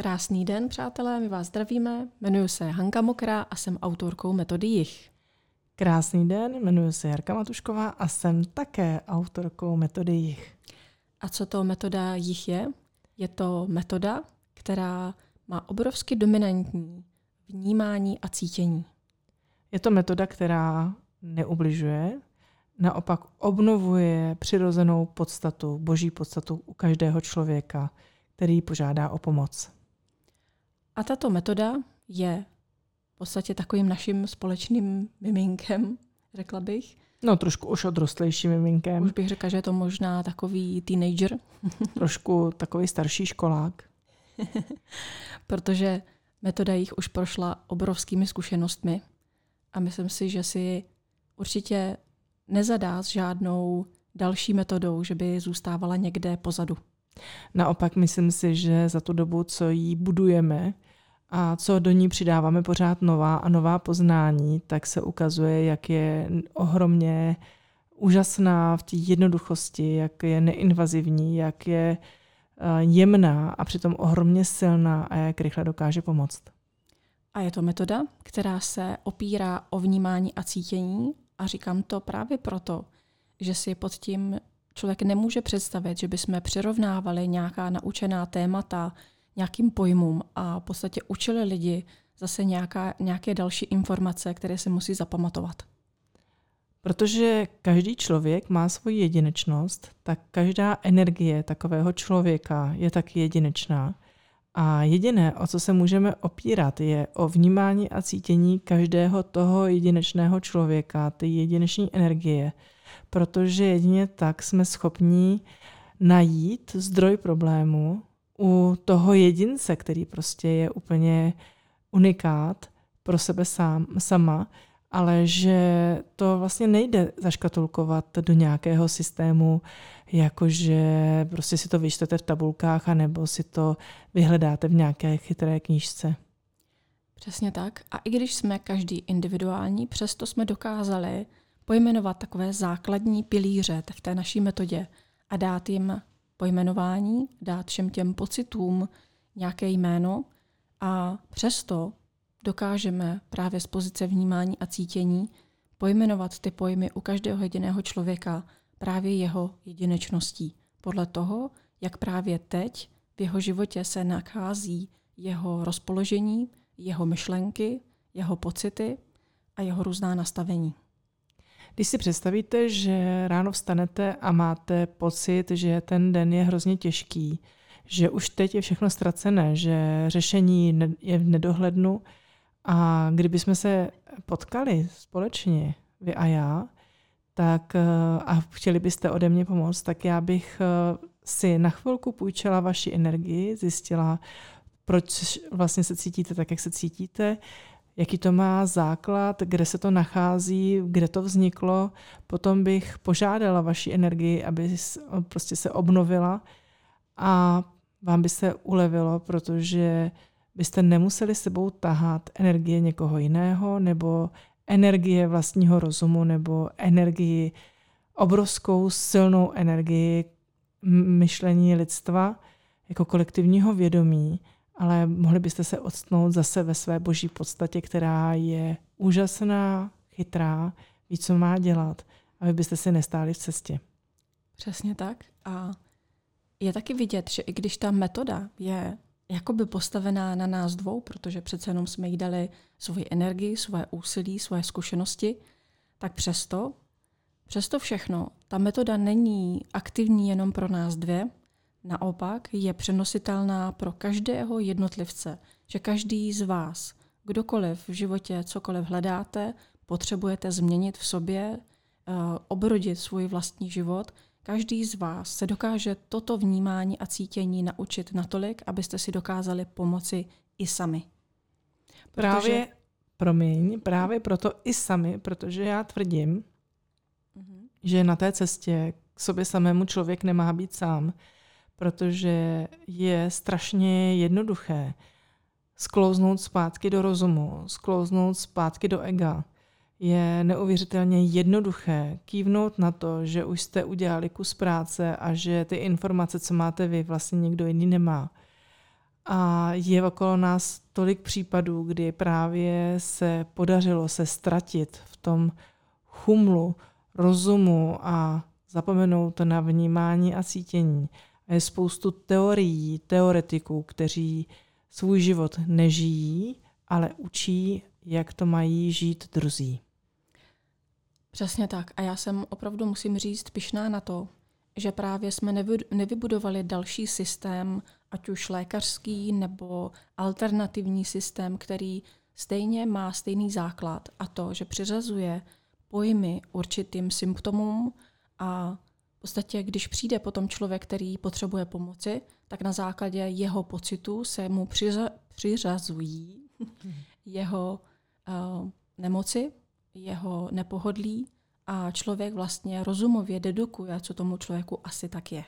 Krásný den, přátelé, my vás zdravíme. Jmenuji se Hanka Mokrá a jsem autorkou metody JIH. Krásný den, jmenuji se Jarka Matušková a jsem také autorkou metody JIH. A co to metoda JIH je? Je to metoda, která má obrovsky dominantní vnímání a cítění. Je to metoda, která neubližuje, naopak obnovuje přirozenou podstatu, boží podstatu u každého člověka, který požádá o pomoc. A tato metoda je v podstatě takovým naším společným miminkem, řekla bych. No, trošku už odrostlejším miminkem. Už bych řekla, že je to možná takový teenager. trošku takový starší školák. Protože metoda jich už prošla obrovskými zkušenostmi a myslím si, že si určitě nezadá s žádnou další metodou, že by zůstávala někde pozadu. Naopak myslím si, že za tu dobu, co ji budujeme a co do ní přidáváme pořád nová a nová poznání, tak se ukazuje, jak je ohromně úžasná v té jednoduchosti, jak je neinvazivní, jak je eh, jemná a přitom ohromně silná a jak rychle dokáže pomoct. A je to metoda, která se opírá o vnímání a cítění a říkám to právě proto, že si pod tím člověk nemůže představit, že bychom přirovnávali nějaká naučená témata nějakým pojmům a v podstatě učili lidi zase nějaká, nějaké další informace, které se musí zapamatovat. Protože každý člověk má svoji jedinečnost, tak každá energie takového člověka je taky jedinečná. A jediné, o co se můžeme opírat, je o vnímání a cítění každého toho jedinečného člověka, ty jedinečné energie, protože jedině tak jsme schopni najít zdroj problému u toho jedince, který prostě je úplně unikát pro sebe sám, sama, ale že to vlastně nejde zaškatulkovat do nějakého systému, jakože prostě si to vyčtete v tabulkách, anebo si to vyhledáte v nějaké chytré knížce. Přesně tak. A i když jsme každý individuální, přesto jsme dokázali pojmenovat takové základní pilíře v té naší metodě a dát jim pojmenování, dát všem těm pocitům nějaké jméno a přesto dokážeme právě z pozice vnímání a cítění pojmenovat ty pojmy u každého jediného člověka právě jeho jedinečností. Podle toho, jak právě teď v jeho životě se nachází jeho rozpoložení, jeho myšlenky, jeho pocity a jeho různá nastavení. Když si představíte, že ráno vstanete a máte pocit, že ten den je hrozně těžký, že už teď je všechno ztracené, že řešení je v nedohlednu a kdybychom se potkali společně, vy a já, tak eh, a chtěli byste ode mě pomoct, tak já bych eh, si na chvilku půjčila vaši energii, zjistila, proč vlastně se cítíte tak, jak se cítíte, jaký to má základ, kde se to nachází, kde to vzniklo. Potom bych požádala vaši energii, aby prostě se obnovila a vám by se ulevilo, protože byste nemuseli sebou tahat energie někoho jiného nebo energie vlastního rozumu nebo energii, obrovskou silnou energii myšlení lidstva jako kolektivního vědomí, ale mohli byste se odstnout zase ve své boží podstatě, která je úžasná, chytrá, ví, co má dělat, aby byste si nestáli v cestě. Přesně tak. A je taky vidět, že i když ta metoda je jakoby postavená na nás dvou, protože přece jenom jsme jí dali svoji energii, svoje úsilí, svoje zkušenosti, tak přesto, přesto všechno, ta metoda není aktivní jenom pro nás dvě, naopak je přenositelná pro každého jednotlivce, že každý z vás, kdokoliv v životě cokoliv hledáte, potřebujete změnit v sobě, eh, obrodit svůj vlastní život, Každý z vás se dokáže toto vnímání a cítění naučit natolik, abyste si dokázali pomoci i sami. Protože... Právě, promiň, právě proto i sami, protože já tvrdím, mm-hmm. že na té cestě k sobě samému člověk nemá být sám, protože je strašně jednoduché sklouznout zpátky do rozumu, sklouznout zpátky do ega je neuvěřitelně jednoduché kývnout na to, že už jste udělali kus práce a že ty informace, co máte vy, vlastně nikdo jiný nemá. A je okolo nás tolik případů, kdy právě se podařilo se ztratit v tom chumlu rozumu a zapomenout na vnímání a cítění. A je spoustu teorií, teoretiků, kteří svůj život nežijí, ale učí, jak to mají žít druzí. Přesně tak. A já jsem opravdu, musím říct, pišná na to, že právě jsme nevybudovali další systém, ať už lékařský nebo alternativní systém, který stejně má stejný základ a to, že přiřazuje pojmy určitým symptomům a podstatě, když přijde potom člověk, který potřebuje pomoci, tak na základě jeho pocitu se mu přiřa- přiřazují jeho uh, nemoci, jeho nepohodlí a člověk vlastně rozumově dedukuje, co tomu člověku asi tak je.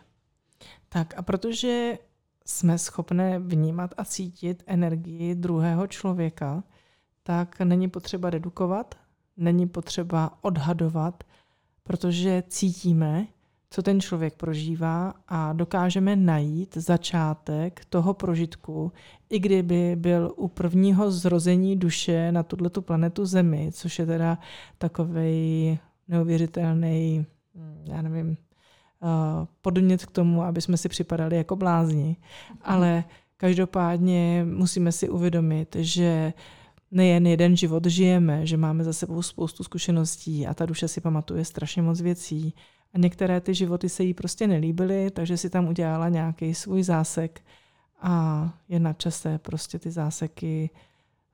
Tak a protože jsme schopné vnímat a cítit energii druhého člověka, tak není potřeba dedukovat, není potřeba odhadovat, protože cítíme, co ten člověk prožívá a dokážeme najít začátek toho prožitku, i kdyby byl u prvního zrození duše na tuto planetu Zemi, což je teda takový neuvěřitelný, já nevím, uh, podnět k tomu, aby jsme si připadali jako blázni. Ale každopádně musíme si uvědomit, že nejen jeden život žijeme, že máme za sebou spoustu zkušeností a ta duše si pamatuje strašně moc věcí. A některé ty životy se jí prostě nelíbily, takže si tam udělala nějaký svůj zásek a je na čase prostě ty záseky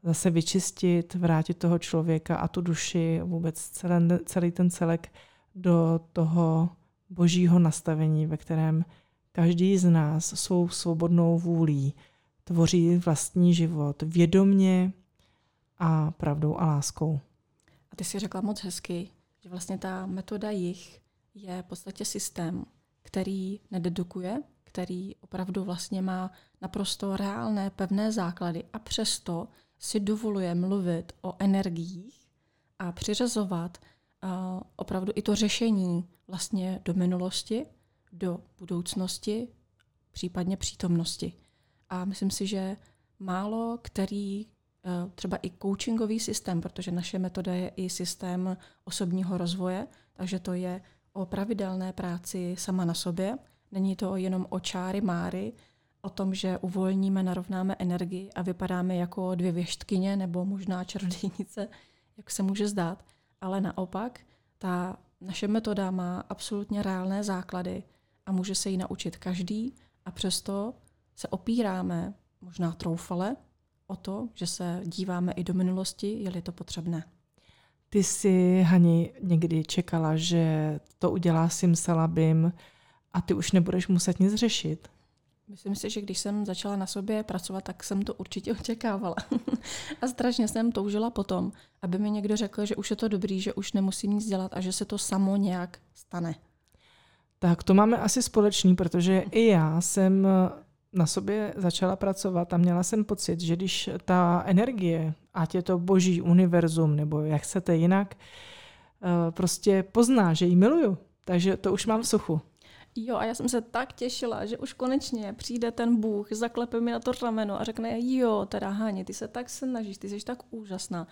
zase vyčistit, vrátit toho člověka a tu duši, vůbec celý, celý ten celek do toho božího nastavení, ve kterém každý z nás svou svobodnou vůlí tvoří vlastní život vědomně a pravdou a láskou. A ty si řekla moc hezky, že vlastně ta metoda jich je v podstatě systém, který nededukuje, který opravdu vlastně má naprosto reálné, pevné základy a přesto si dovoluje mluvit o energiích a přiřazovat uh, opravdu i to řešení vlastně do minulosti, do budoucnosti, případně přítomnosti. A myslím si, že málo který uh, třeba i coachingový systém, protože naše metoda je i systém osobního rozvoje, takže to je o pravidelné práci sama na sobě. Není to jenom o čáry máry, o tom, že uvolníme, narovnáme energii a vypadáme jako dvě věštkyně nebo možná čarodějnice, jak se může zdát. Ale naopak, ta naše metoda má absolutně reálné základy a může se jí naučit každý a přesto se opíráme, možná troufale, o to, že se díváme i do minulosti, je-li to potřebné. Ty jsi, Hani, někdy čekala, že to udělá Simsalabim a ty už nebudeš muset nic řešit? Myslím si, že když jsem začala na sobě pracovat, tak jsem to určitě očekávala. a strašně jsem toužila potom, aby mi někdo řekl, že už je to dobrý, že už nemusím nic dělat a že se to samo nějak stane. Tak to máme asi společný, protože i já jsem na sobě začala pracovat a měla jsem pocit, že když ta energie, ať je to boží univerzum nebo jak chcete jinak, eh, prostě pozná, že ji miluju, takže to už mám v suchu. Jo, a já jsem se tak těšila, že už konečně přijde ten Bůh, zaklepe mi na to rameno a řekne, jo, teda Hani, ty se tak snažíš, ty jsi tak úžasná.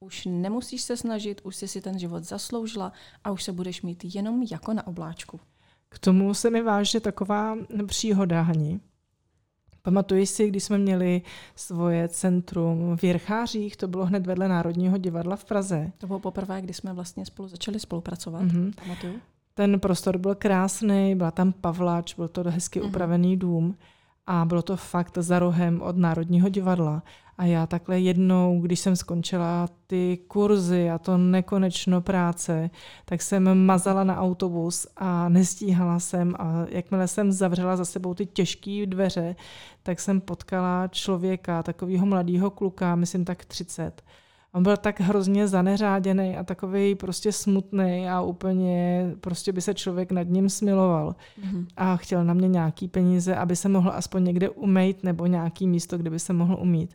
Už nemusíš se snažit, už jsi si ten život zasloužila a už se budeš mít jenom jako na obláčku. K tomu se mi váže taková příhoda, Hani. Pamatuji si, když jsme měli svoje centrum v Jirchářích, to bylo hned vedle Národního divadla v Praze. To bylo poprvé, kdy jsme vlastně spolu začali spolupracovat. Mm-hmm. Pamatuju. Ten prostor byl krásný, byla tam pavlač, byl to hezky mm-hmm. upravený dům a bylo to fakt za rohem od Národního divadla. A já takhle jednou, když jsem skončila ty kurzy a to nekonečno práce, tak jsem mazala na autobus a nestíhala jsem a jakmile jsem zavřela za sebou ty těžké dveře, tak jsem potkala člověka, takového mladého kluka, myslím tak 30, On byl tak hrozně zaneřáděný a takový prostě smutný a úplně prostě by se člověk nad ním smiloval. Mm-hmm. A chtěl na mě nějaký peníze, aby se mohl aspoň někde umýt nebo nějaký místo, kde by se mohl umít.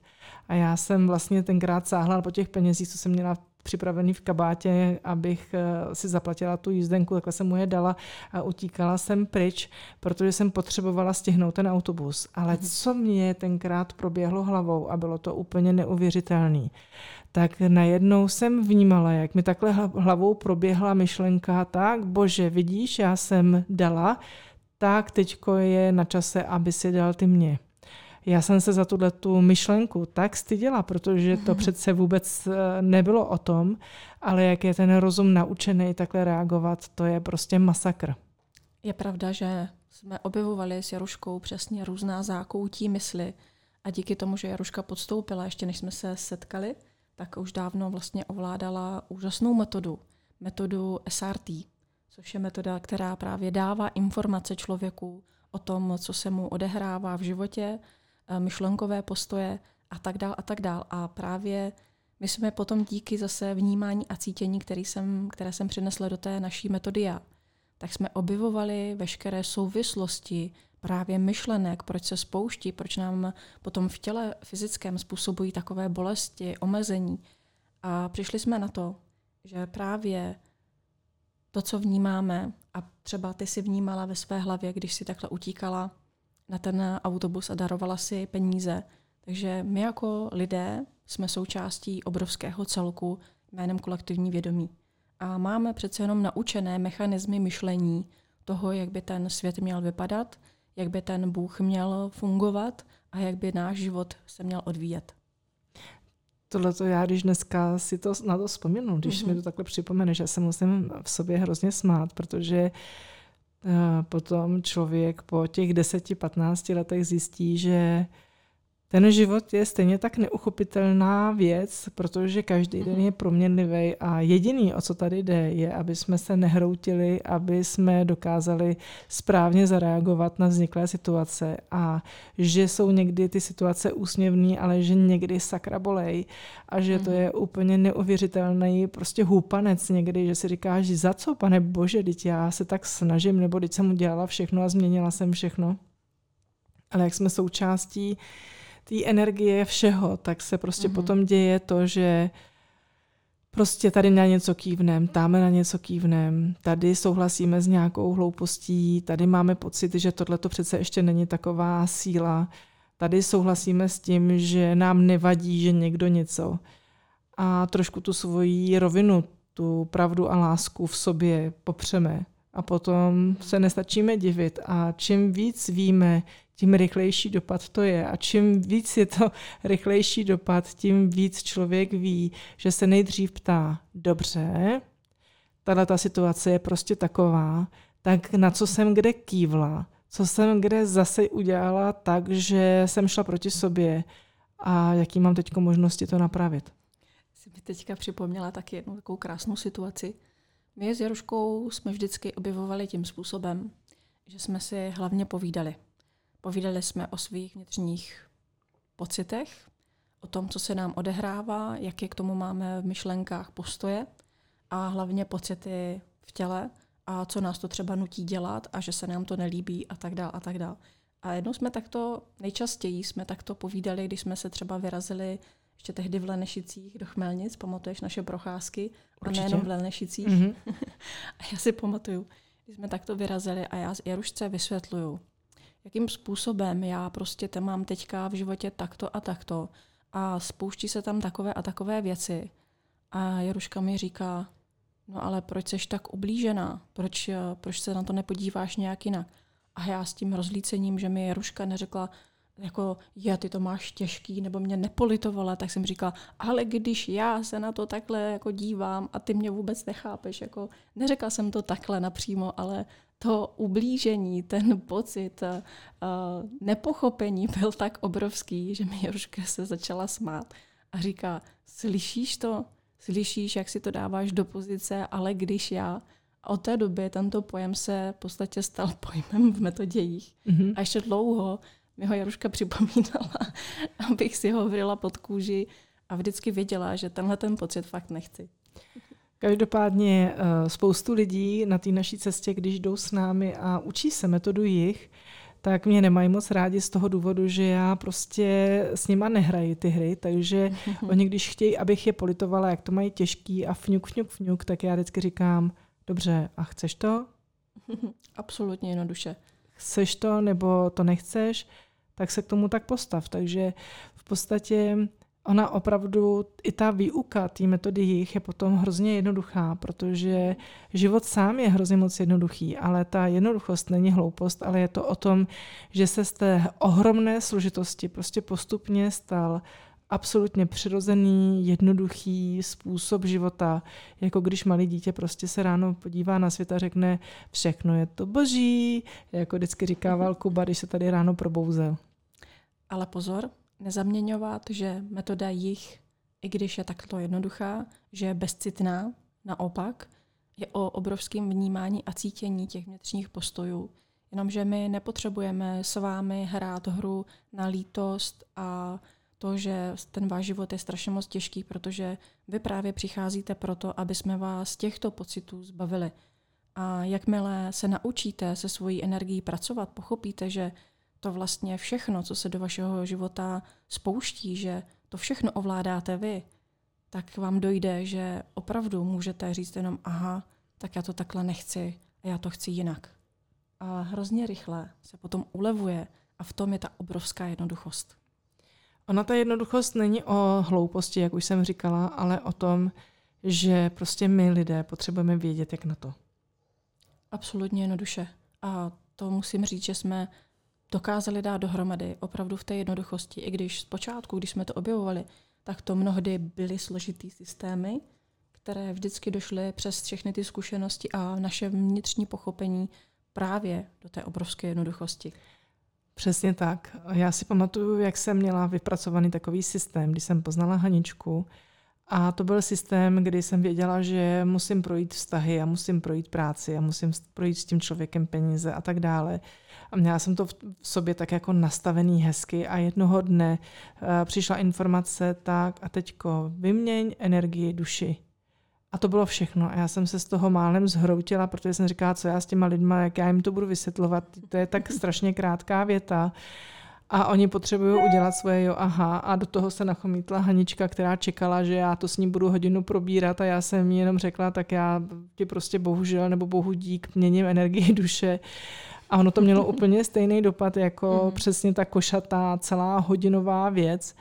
A já jsem vlastně tenkrát sáhla po těch penězích, co jsem měla připravený v kabátě, abych eh, si zaplatila tu jízdenku, takhle jsem mu je dala a utíkala jsem pryč, protože jsem potřebovala stihnout ten autobus. Ale mhm. co mě tenkrát proběhlo hlavou a bylo to úplně neuvěřitelné, tak najednou jsem vnímala, jak mi takhle hlavou proběhla myšlenka, tak bože, vidíš, já jsem dala, tak teďko je na čase, aby si dal ty mě. Já jsem se za tuhle tu myšlenku tak styděla, protože to přece vůbec eh, nebylo o tom, ale jak je ten rozum naučený takhle reagovat, to je prostě masakr. Je pravda, že jsme objevovali s Jaruškou přesně různá zákoutí mysli a díky tomu, že Jaruška podstoupila, ještě než jsme se setkali, tak už dávno vlastně ovládala úžasnou metodu, metodu SRT, což je metoda, která právě dává informace člověku o tom, co se mu odehrává v životě, eh, myšlenkové postoje a tak dál a tak dál. A právě my jsme potom díky zase vnímání a cítění, který jsem, které jsem přinesla do té naší metody já, tak jsme objevovali veškeré souvislosti právě myšlenek, proč se spouští, proč nám potom v těle fyzickém způsobují takové bolesti, omezení. A přišli jsme na to, že právě to, co vnímáme, a třeba ty si vnímala ve své hlavě, když si takhle utíkala na ten autobus a darovala si peníze. Takže my jako lidé jsme součástí obrovského celku jménem kolektivní vědomí. A máme přece jenom naučené mechanismy myšlení toho, jak by ten svět měl vypadat, jak by ten Bůh měl fungovat a jak by náš život se měl odvíjet. Tohle to já, když dneska si to na to vzpomenu, když mm-hmm. mi to takhle připomene, že se musím v sobě hrozně smát, protože uh, potom člověk po těch 10-15 letech zjistí, že ten život je stejně tak neuchopitelná věc, protože každý den je proměnlivý a jediný, o co tady jde, je, aby jsme se nehroutili, aby jsme dokázali správně zareagovat na vzniklé situace a že jsou někdy ty situace úsměvné, ale že někdy sakra bolej a že to mhm. je úplně neuvěřitelný prostě hůpanec někdy, že si říkáš, za co, pane bože, teď já se tak snažím, nebo teď jsem udělala všechno a změnila jsem všechno. Ale jak jsme součástí té energie všeho, tak se prostě mm-hmm. potom děje to, že prostě tady na něco kývnem, tamhle na něco kývnem, tady souhlasíme s nějakou hloupostí, tady máme pocit, že tohle to přece ještě není taková síla, tady souhlasíme s tím, že nám nevadí, že někdo něco. A trošku tu svoji rovinu, tu pravdu a lásku v sobě popřeme. A potom se nestačíme divit. A čím víc víme, tím rychlejší dopad to je. A čím víc je to rychlejší dopad, tím víc člověk ví, že se nejdřív ptá, dobře, tahle ta situace je prostě taková, tak na co jsem kde kývla, co jsem kde zase udělala tak, že jsem šla proti sobě a jaký mám teď možnosti to napravit. Jsi mi teďka připomněla taky jednu takovou krásnou situaci. My s Jaruškou jsme vždycky objevovali tím způsobem, že jsme si hlavně povídali. Povídali jsme o svých vnitřních pocitech, o tom, co se nám odehrává, jaké k tomu máme v myšlenkách postoje a hlavně pocity v těle a co nás to třeba nutí dělat a že se nám to nelíbí a tak dál a tak dál. A jednou jsme takto, nejčastěji jsme takto povídali, když jsme se třeba vyrazili ještě tehdy v Lenešicích do Chmelnic, pamatuješ naše procházky, Určitě. a nejenom v Lenešicích. Mm-hmm. a já si pamatuju, když jsme takto vyrazili a já Jarušce vysvětluju, jakým způsobem já prostě te mám teďka v životě takto a takto a spouští se tam takové a takové věci. A Jaruška mi říká, no ale proč jsi tak ublížená? Proč, proč se na to nepodíváš nějak jinak? A já s tím rozlícením, že mi Jaruška neřekla, jako je, ty to máš těžký, nebo mě nepolitovala, tak jsem říkala, ale když já se na to takhle jako dívám a ty mě vůbec nechápeš, jako neřekla jsem to takhle napřímo, ale to ublížení, ten pocit uh, nepochopení byl tak obrovský, že mi Joruška se začala smát a říká, slyšíš to? Slyšíš, jak si to dáváš do pozice, ale když já. A od té doby tento pojem se v podstatě stal pojmem v metodějích. Mm-hmm. A ještě dlouho mi ho Jaruška připomínala, abych si ho vrila pod kůži a vždycky věděla, že tenhle ten pocit fakt nechci. Každopádně eh, spoustu lidí na té naší cestě, když jdou s námi a učí se metodu jich, tak mě nemají moc rádi z toho důvodu, že já prostě s nima nehraji ty hry, takže oni když chtějí, abych je politovala, jak to mají těžký a fňuk, fňuk, fňuk, tak já vždycky říkám, dobře, a chceš to? Absolutně jednoduše. Chceš to nebo to nechceš, tak se k tomu tak postav. Takže v podstatě ona opravdu, i ta výuka té metody jich je potom hrozně jednoduchá, protože život sám je hrozně moc jednoduchý, ale ta jednoduchost není hloupost, ale je to o tom, že se z té ohromné složitosti prostě postupně stal absolutně přirozený, jednoduchý způsob života, jako když malý dítě prostě se ráno podívá na svět a řekne, všechno je to boží, jako vždycky říkával Kuba, když se tady ráno probouzel. Ale pozor, nezaměňovat, že metoda jich, i když je takto jednoduchá, že je bezcitná, naopak, je o obrovském vnímání a cítění těch vnitřních postojů. Jenomže my nepotřebujeme s vámi hrát hru na lítost a to, že ten váš život je strašně moc těžký, protože vy právě přicházíte proto, aby jsme vás těchto pocitů zbavili. A jakmile se naučíte se svojí energií pracovat, pochopíte, že to vlastně všechno, co se do vašeho života spouští, že to všechno ovládáte vy, tak vám dojde, že opravdu můžete říct jenom aha, tak já to takhle nechci a já to chci jinak. A hrozně rychle se potom ulevuje a v tom je ta obrovská jednoduchost. Ona ta jednoduchost není o hlouposti, jak už jsem říkala, ale o tom, že prostě my lidé potřebujeme vědět, jak na to. Absolutně jednoduše. A to musím říct, že jsme dokázali dát dohromady opravdu v té jednoduchosti, i když zpočátku, když jsme to objevovali, tak to mnohdy byly složitý systémy, které vždycky došly přes všechny ty zkušenosti a naše vnitřní pochopení právě do té obrovské jednoduchosti. Přesně tak. Já si pamatuju, jak jsem měla vypracovaný takový systém, když jsem poznala Haničku. A to byl systém, kdy jsem věděla, že musím projít vztahy a musím projít práci a musím projít s tím člověkem peníze a tak dále. A měla jsem to v sobě tak jako nastavený hezky a jednoho dne uh, přišla informace tak a teďko vyměň energii duši. A to bylo všechno. A já jsem se z toho málem zhroutila, protože jsem říkala, co já s těma lidma, jak já jim to budu vysvětlovat. To je tak strašně krátká věta. A oni potřebují udělat svoje jo, aha. A do toho se nachomítla Hanička, která čekala, že já to s ní budu hodinu probírat a já jsem jí jenom řekla, tak já ti prostě bohužel nebo bohu dík měním energii duše. A ono to mělo úplně stejný dopad jako mm. přesně ta košatá celá hodinová věc.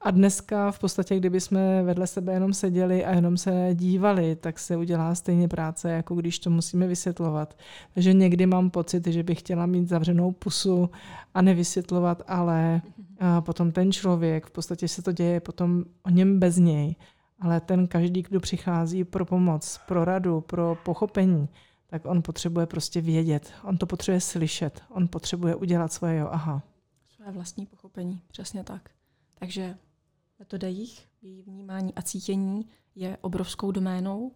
A dneska v podstatě, kdyby jsme vedle sebe jenom seděli a jenom se dívali, tak se udělá stejně práce, jako když to musíme vysvětlovat. Takže někdy mám pocit, že bych chtěla mít zavřenou pusu a nevysvětlovat, ale a potom ten člověk, v podstatě se to děje potom o něm bez něj, ale ten každý, kdo přichází pro pomoc, pro radu, pro pochopení, tak on potřebuje prostě vědět, on to potřebuje slyšet, on potřebuje udělat svoje jo, aha. Své vlastní pochopení, přesně tak. Takže metoda jich, její vnímání a cítění je obrovskou doménou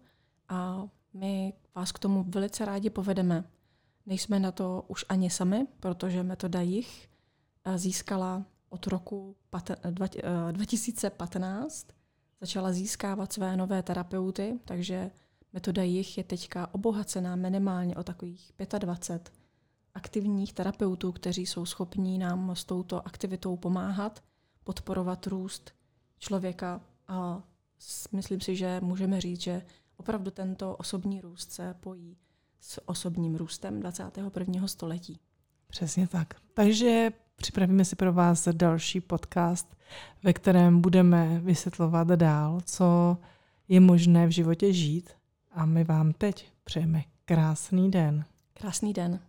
a my vás k tomu velice rádi povedeme. Nejsme na to už ani sami, protože metoda jich eh, získala od roku 2015, eh, začala získávat své nové terapeuty, takže metoda jich je teďka obohacená minimálně o takových 25 aktivních terapeutů, kteří jsou schopní nám s touto aktivitou pomáhat, podporovat růst člověka a myslím si, že můžeme říct, že opravdu tento osobní růst se pojí s osobním růstem 21. století. Přesně tak. Takže připravíme si pro vás další podcast, ve kterém budeme vysvětlovat dál, co je možné v životě žít. A my vám teď přejeme krásný den. Krásný den.